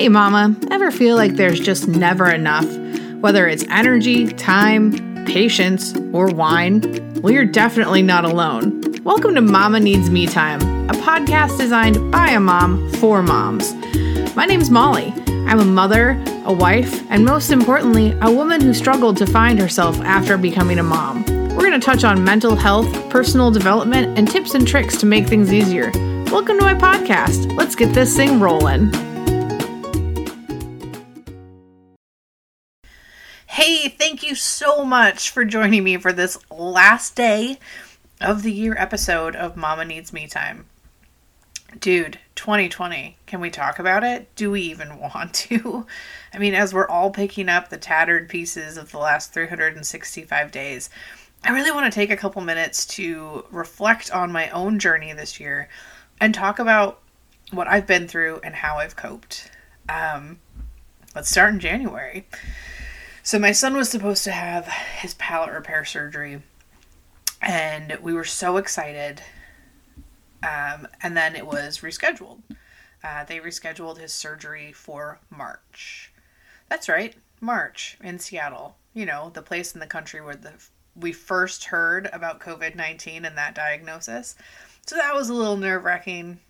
Hey, Mama, ever feel like there's just never enough? Whether it's energy, time, patience, or wine? Well, you're definitely not alone. Welcome to Mama Needs Me Time, a podcast designed by a mom for moms. My name's Molly. I'm a mother, a wife, and most importantly, a woman who struggled to find herself after becoming a mom. We're going to touch on mental health, personal development, and tips and tricks to make things easier. Welcome to my podcast. Let's get this thing rolling. Hey, thank you so much for joining me for this last day of the year episode of Mama Needs Me Time. Dude, 2020, can we talk about it? Do we even want to? I mean, as we're all picking up the tattered pieces of the last 365 days, I really want to take a couple minutes to reflect on my own journey this year and talk about what I've been through and how I've coped. Um, let's start in January. So, my son was supposed to have his palate repair surgery, and we were so excited. Um, and then it was rescheduled. Uh, they rescheduled his surgery for March. That's right, March in Seattle. You know, the place in the country where the we first heard about COVID 19 and that diagnosis. So that was a little nerve wracking.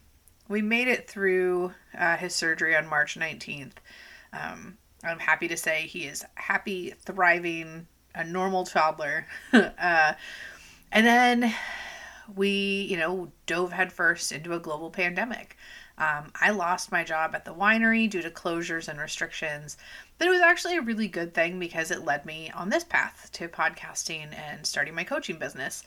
We made it through uh, his surgery on March 19th. Um, I'm happy to say he is happy, thriving, a normal toddler. uh, and then we, you know, dove headfirst into a global pandemic. Um, I lost my job at the winery due to closures and restrictions, but it was actually a really good thing because it led me on this path to podcasting and starting my coaching business.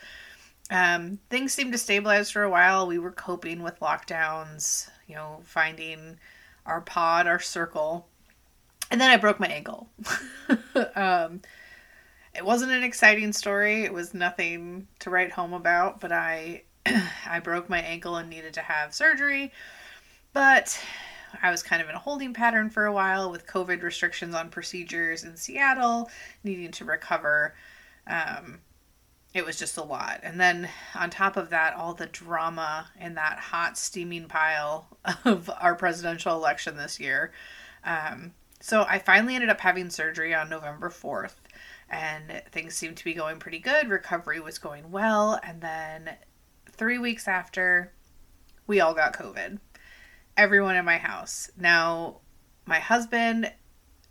Um, things seemed to stabilize for a while. We were coping with lockdowns, you know, finding our pod, our circle, and then I broke my ankle. um, it wasn't an exciting story. It was nothing to write home about, but I I broke my ankle and needed to have surgery. But I was kind of in a holding pattern for a while with COVID restrictions on procedures in Seattle, needing to recover. Um, it was just a lot. And then on top of that, all the drama in that hot, steaming pile of our presidential election this year. Um, so I finally ended up having surgery on November 4th, and things seemed to be going pretty good. Recovery was going well. And then three weeks after, we all got COVID everyone in my house. Now, my husband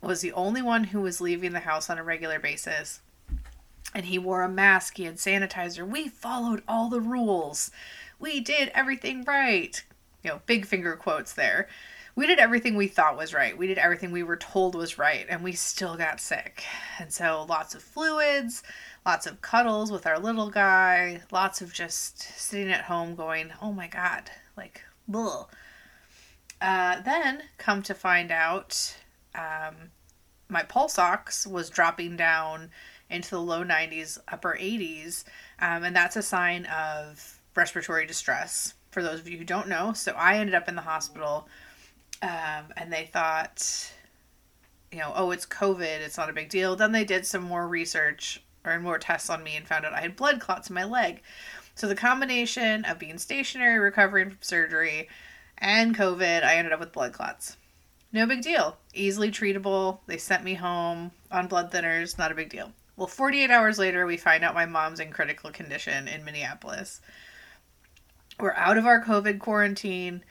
was the only one who was leaving the house on a regular basis. And he wore a mask, he had sanitizer. We followed all the rules. We did everything right. You know, big finger quotes there. We did everything we thought was right. We did everything we were told was right, and we still got sick. And so, lots of fluids, lots of cuddles with our little guy, lots of just sitting at home going, oh my God, like, ugh. Uh, then, come to find out, um, my pulse ox was dropping down into the low 90s, upper 80s, um, and that's a sign of respiratory distress. For those of you who don't know, so I ended up in the hospital, um, and they thought, you know, oh, it's COVID, it's not a big deal. Then they did some more research or more tests on me and found out I had blood clots in my leg. So the combination of being stationary, recovering from surgery, and COVID, I ended up with blood clots. No big deal. Easily treatable. They sent me home on blood thinners. Not a big deal. Well, 48 hours later, we find out my mom's in critical condition in Minneapolis. We're out of our COVID quarantine,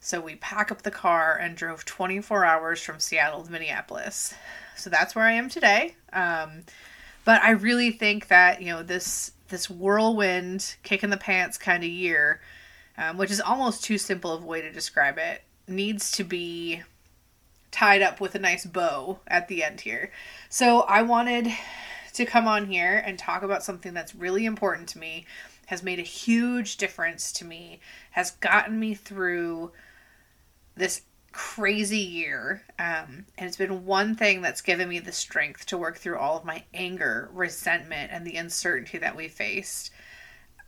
so we pack up the car and drove 24 hours from Seattle to Minneapolis. So that's where I am today. Um, but I really think that you know this this whirlwind, kick in the pants kind of year um, which is almost too simple of a way to describe it, needs to be tied up with a nice bow at the end here. So I wanted to come on here and talk about something that's really important to me, has made a huge difference to me, has gotten me through this crazy year. Um, and it's been one thing that's given me the strength to work through all of my anger, resentment, and the uncertainty that we faced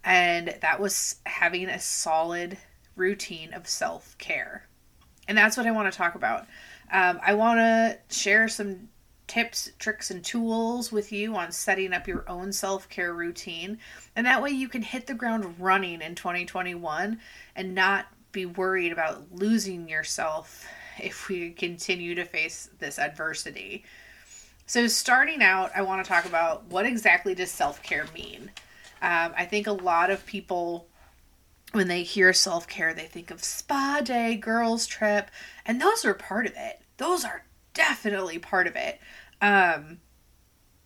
and that was having a solid routine of self care. And that's what I want to talk about. Um, I want to share some tips, tricks, and tools with you on setting up your own self care routine. And that way you can hit the ground running in 2021 and not be worried about losing yourself if we continue to face this adversity. So, starting out, I want to talk about what exactly does self care mean? Um, I think a lot of people, when they hear self care, they think of spa day, girls' trip, and those are part of it. Those are definitely part of it. Um,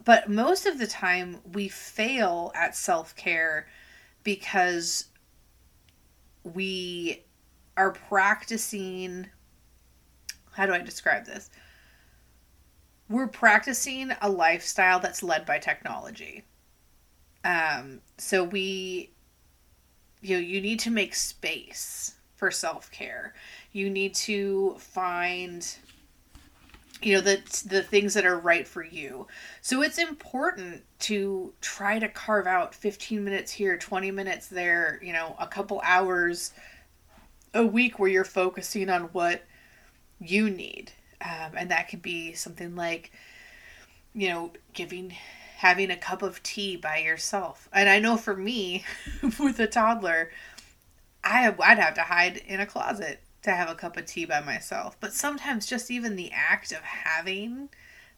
but most of the time, we fail at self care because we are practicing. How do I describe this? We're practicing a lifestyle that's led by technology. Um, so we, you know, you need to make space for self care. You need to find you know the the things that are right for you so it's important to try to carve out 15 minutes here 20 minutes there you know a couple hours a week where you're focusing on what you need um, and that could be something like you know giving having a cup of tea by yourself and i know for me with a toddler I, i'd have to hide in a closet to have a cup of tea by myself. But sometimes just even the act of having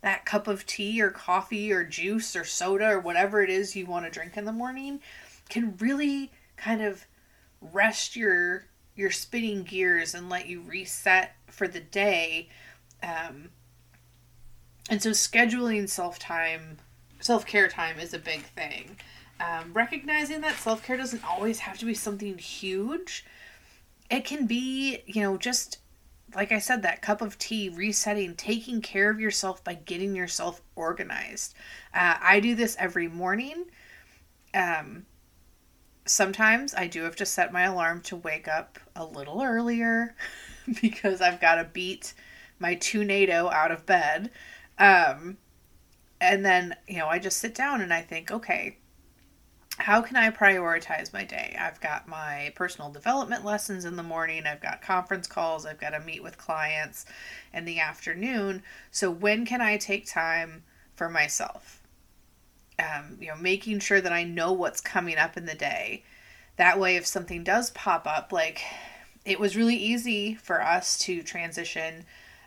that cup of tea or coffee or juice or soda or whatever it is you want to drink in the morning can really kind of rest your your spinning gears and let you reset for the day. Um, and so scheduling self time, self care time is a big thing. Um, recognizing that self care doesn't always have to be something huge it can be, you know, just like I said, that cup of tea, resetting, taking care of yourself by getting yourself organized. Uh, I do this every morning. Um, sometimes I do have to set my alarm to wake up a little earlier because I've got to beat my tornado out of bed. Um, and then, you know, I just sit down and I think, okay, how can I prioritize my day? I've got my personal development lessons in the morning, I've got conference calls, I've got to meet with clients in the afternoon. So, when can I take time for myself? Um, you know, making sure that I know what's coming up in the day. That way, if something does pop up, like it was really easy for us to transition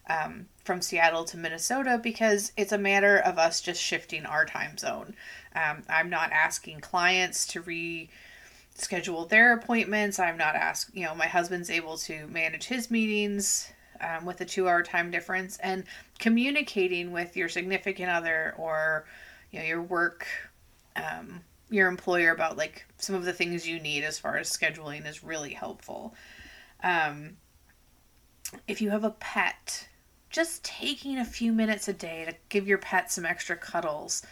um, from Seattle to Minnesota because it's a matter of us just shifting our time zone. Um, I'm not asking clients to reschedule their appointments. I'm not asking, you know, my husband's able to manage his meetings um, with a two hour time difference and communicating with your significant other or, you know, your work, um, your employer about like some of the things you need as far as scheduling is really helpful. Um, if you have a pet, just taking a few minutes a day to give your pet some extra cuddles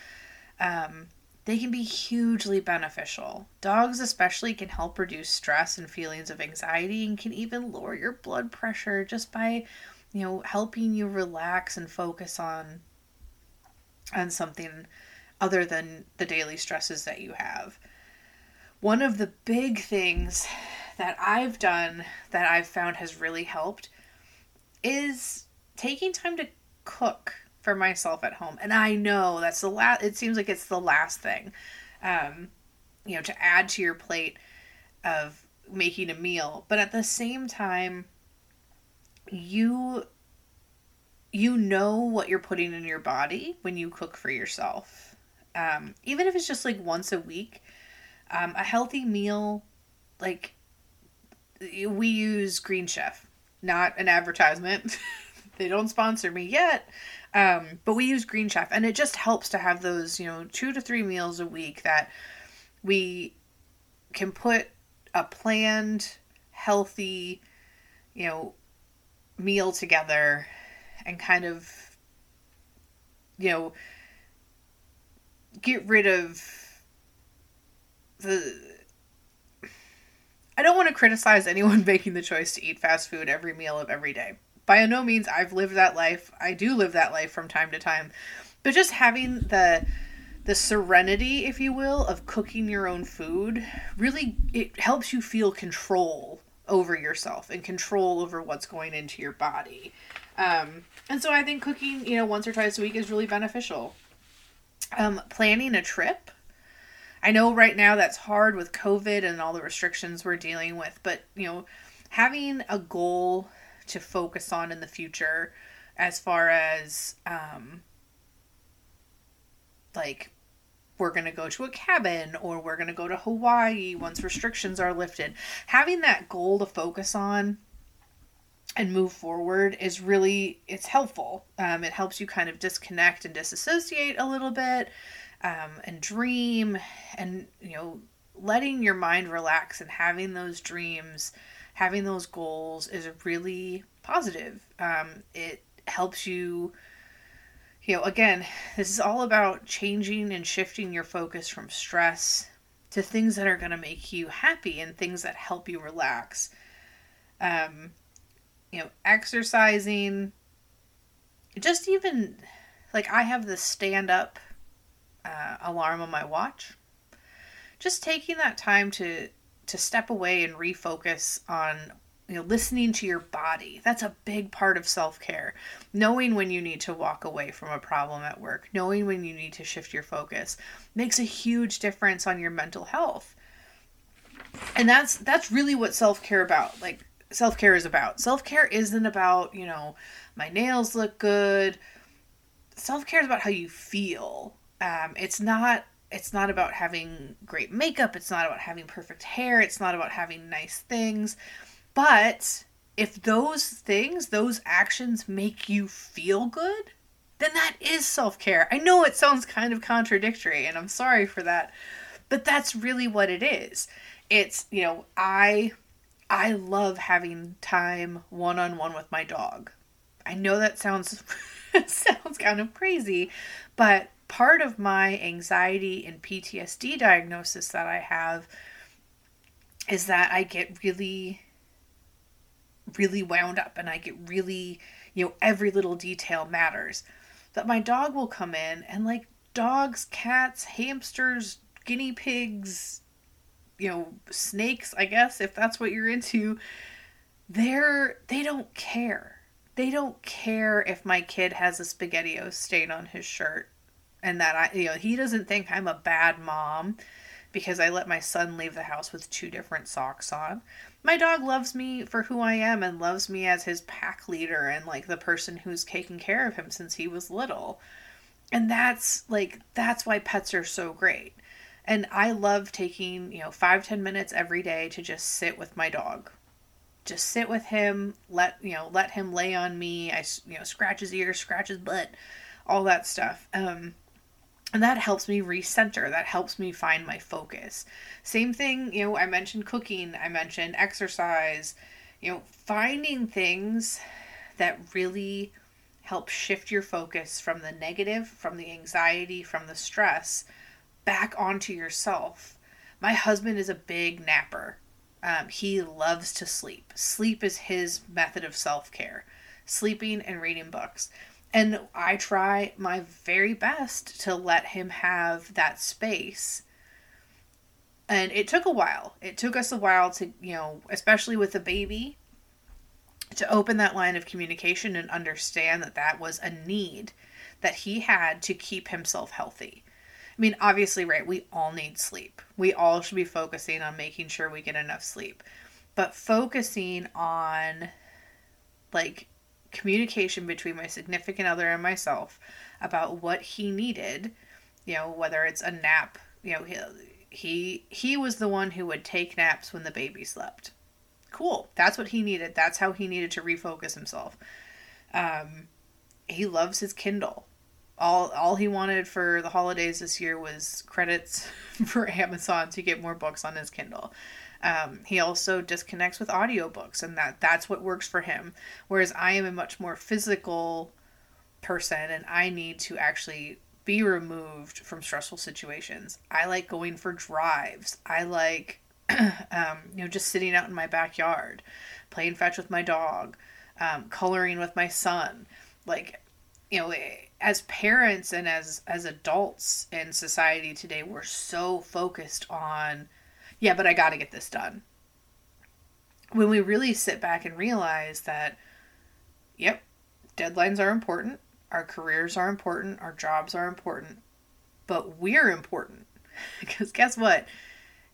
um, they can be hugely beneficial. Dogs, especially, can help reduce stress and feelings of anxiety and can even lower your blood pressure just by, you know, helping you relax and focus on on something other than the daily stresses that you have. One of the big things that I've done that I've found has really helped is taking time to cook for myself at home. And I know that's the last, it seems like it's the last thing, um, you know, to add to your plate of making a meal. But at the same time, you you know what you're putting in your body when you cook for yourself. Um, even if it's just like once a week, um, a healthy meal, like we use Green Chef, not an advertisement. they don't sponsor me yet, um, but we use Green Chef, and it just helps to have those, you know, two to three meals a week that we can put a planned, healthy, you know, meal together and kind of, you know, get rid of the. I don't want to criticize anyone making the choice to eat fast food every meal of every day by no means I've lived that life. I do live that life from time to time. But just having the the serenity, if you will, of cooking your own food really it helps you feel control over yourself and control over what's going into your body. Um, and so I think cooking, you know, once or twice a week is really beneficial. Um, planning a trip. I know right now that's hard with COVID and all the restrictions we're dealing with, but you know, having a goal to focus on in the future as far as um, like we're going to go to a cabin or we're going to go to Hawaii once restrictions are lifted. Having that goal to focus on and move forward is really it's helpful. Um, it helps you kind of disconnect and disassociate a little bit um, and dream and you know letting your mind relax and having those dreams, having those goals is really positive. Um, it helps you you know, again, this is all about changing and shifting your focus from stress to things that are going to make you happy and things that help you relax. Um, you know, exercising, just even like I have the stand up uh, alarm on my watch. Just taking that time to to step away and refocus on you know listening to your body. That's a big part of self-care. Knowing when you need to walk away from a problem at work. Knowing when you need to shift your focus makes a huge difference on your mental health. And that's that's really what self-care about. Like self-care is about self-care isn't about you know my nails look good self-care is about how you feel um, it's not it's not about having great makeup it's not about having perfect hair it's not about having nice things but if those things, those actions make you feel good, then that is self care. I know it sounds kind of contradictory, and I'm sorry for that, but that's really what it is. It's, you know, I. I love having time one on one with my dog. I know that sounds sounds kind of crazy, but part of my anxiety and PTSD diagnosis that I have is that I get really really wound up and I get really, you know, every little detail matters. That my dog will come in and like dogs, cats, hamsters, guinea pigs, you know, snakes, I guess, if that's what you're into, they're they don't care. They don't care if my kid has a spaghetti stain on his shirt and that I you know, he doesn't think I'm a bad mom because I let my son leave the house with two different socks on. My dog loves me for who I am and loves me as his pack leader and like the person who's taken care of him since he was little. And that's like, that's why pets are so great. And I love taking, you know, five, ten minutes every day to just sit with my dog. Just sit with him, let, you know, let him lay on me. I, you know, scratch his ear, scratch his butt, all that stuff. Um, and that helps me recenter that helps me find my focus same thing you know i mentioned cooking i mentioned exercise you know finding things that really help shift your focus from the negative from the anxiety from the stress back onto yourself my husband is a big napper um, he loves to sleep sleep is his method of self-care sleeping and reading books and I try my very best to let him have that space. And it took a while. It took us a while to, you know, especially with the baby, to open that line of communication and understand that that was a need that he had to keep himself healthy. I mean, obviously, right, we all need sleep. We all should be focusing on making sure we get enough sleep. But focusing on like communication between my significant other and myself about what he needed, you know, whether it's a nap, you know, he he, he was the one who would take naps when the baby slept. Cool. That's what he needed. That's how he needed to refocus himself. Um, he loves his Kindle. All all he wanted for the holidays this year was credits for Amazon to get more books on his Kindle. Um, he also disconnects with audiobooks, and that that's what works for him. Whereas I am a much more physical person, and I need to actually be removed from stressful situations. I like going for drives. I like, um, you know, just sitting out in my backyard, playing fetch with my dog, um, coloring with my son. Like, you know, as parents and as as adults in society today, we're so focused on yeah, but I got to get this done. When we really sit back and realize that, yep, deadlines are important, our careers are important, our jobs are important, but we're important. because guess what?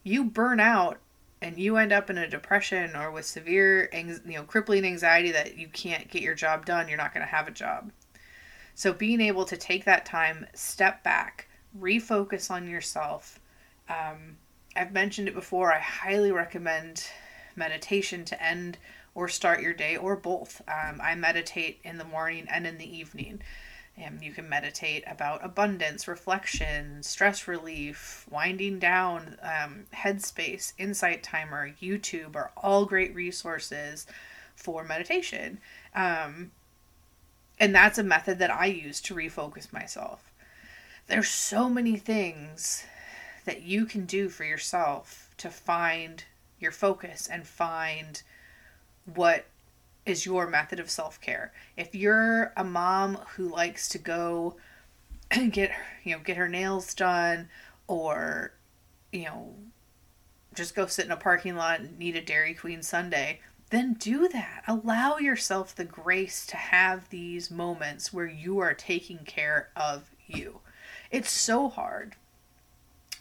You burn out and you end up in a depression or with severe you know crippling anxiety that you can't get your job done you're not going to have a job so being able to take that time step back refocus on yourself. Um, i've mentioned it before i highly recommend meditation to end or start your day or both. Um, i meditate in the morning and in the evening. And you can meditate about abundance, reflection, stress relief, winding down, um, Headspace, Insight Timer, YouTube are all great resources for meditation. Um, and that's a method that I use to refocus myself. There's so many things that you can do for yourself to find your focus and find what is your method of self care. If you're a mom who likes to go and get you know get her nails done, or you know just go sit in a parking lot and eat a Dairy Queen sundae, then do that. Allow yourself the grace to have these moments where you are taking care of you. It's so hard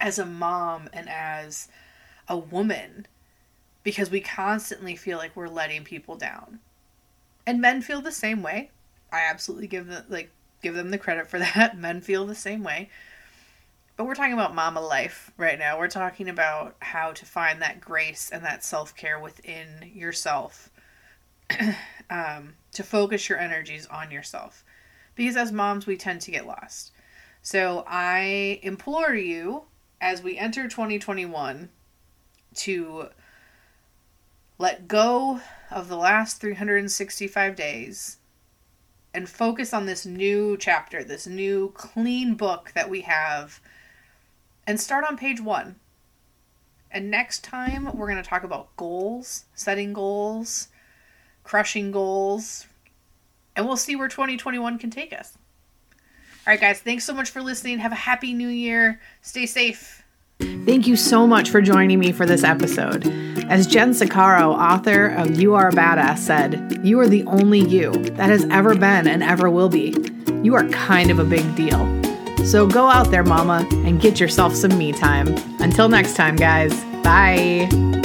as a mom and as a woman because we constantly feel like we're letting people down and men feel the same way. I absolutely give them like give them the credit for that. Men feel the same way. But we're talking about mama life right now. We're talking about how to find that grace and that self care within yourself um, to focus your energies on yourself. Because as moms, we tend to get lost. So I implore you as we enter 2021 to let go of the last 365 days and focus on this new chapter, this new clean book that we have, and start on page one. And next time, we're going to talk about goals, setting goals, crushing goals, and we'll see where 2021 can take us. All right, guys, thanks so much for listening. Have a happy new year. Stay safe. Thank you so much for joining me for this episode. As Jen Sincero, author of You Are a Badass, said, You are the only you that has ever been and ever will be. You are kind of a big deal. So go out there, mama, and get yourself some me time. Until next time, guys. Bye.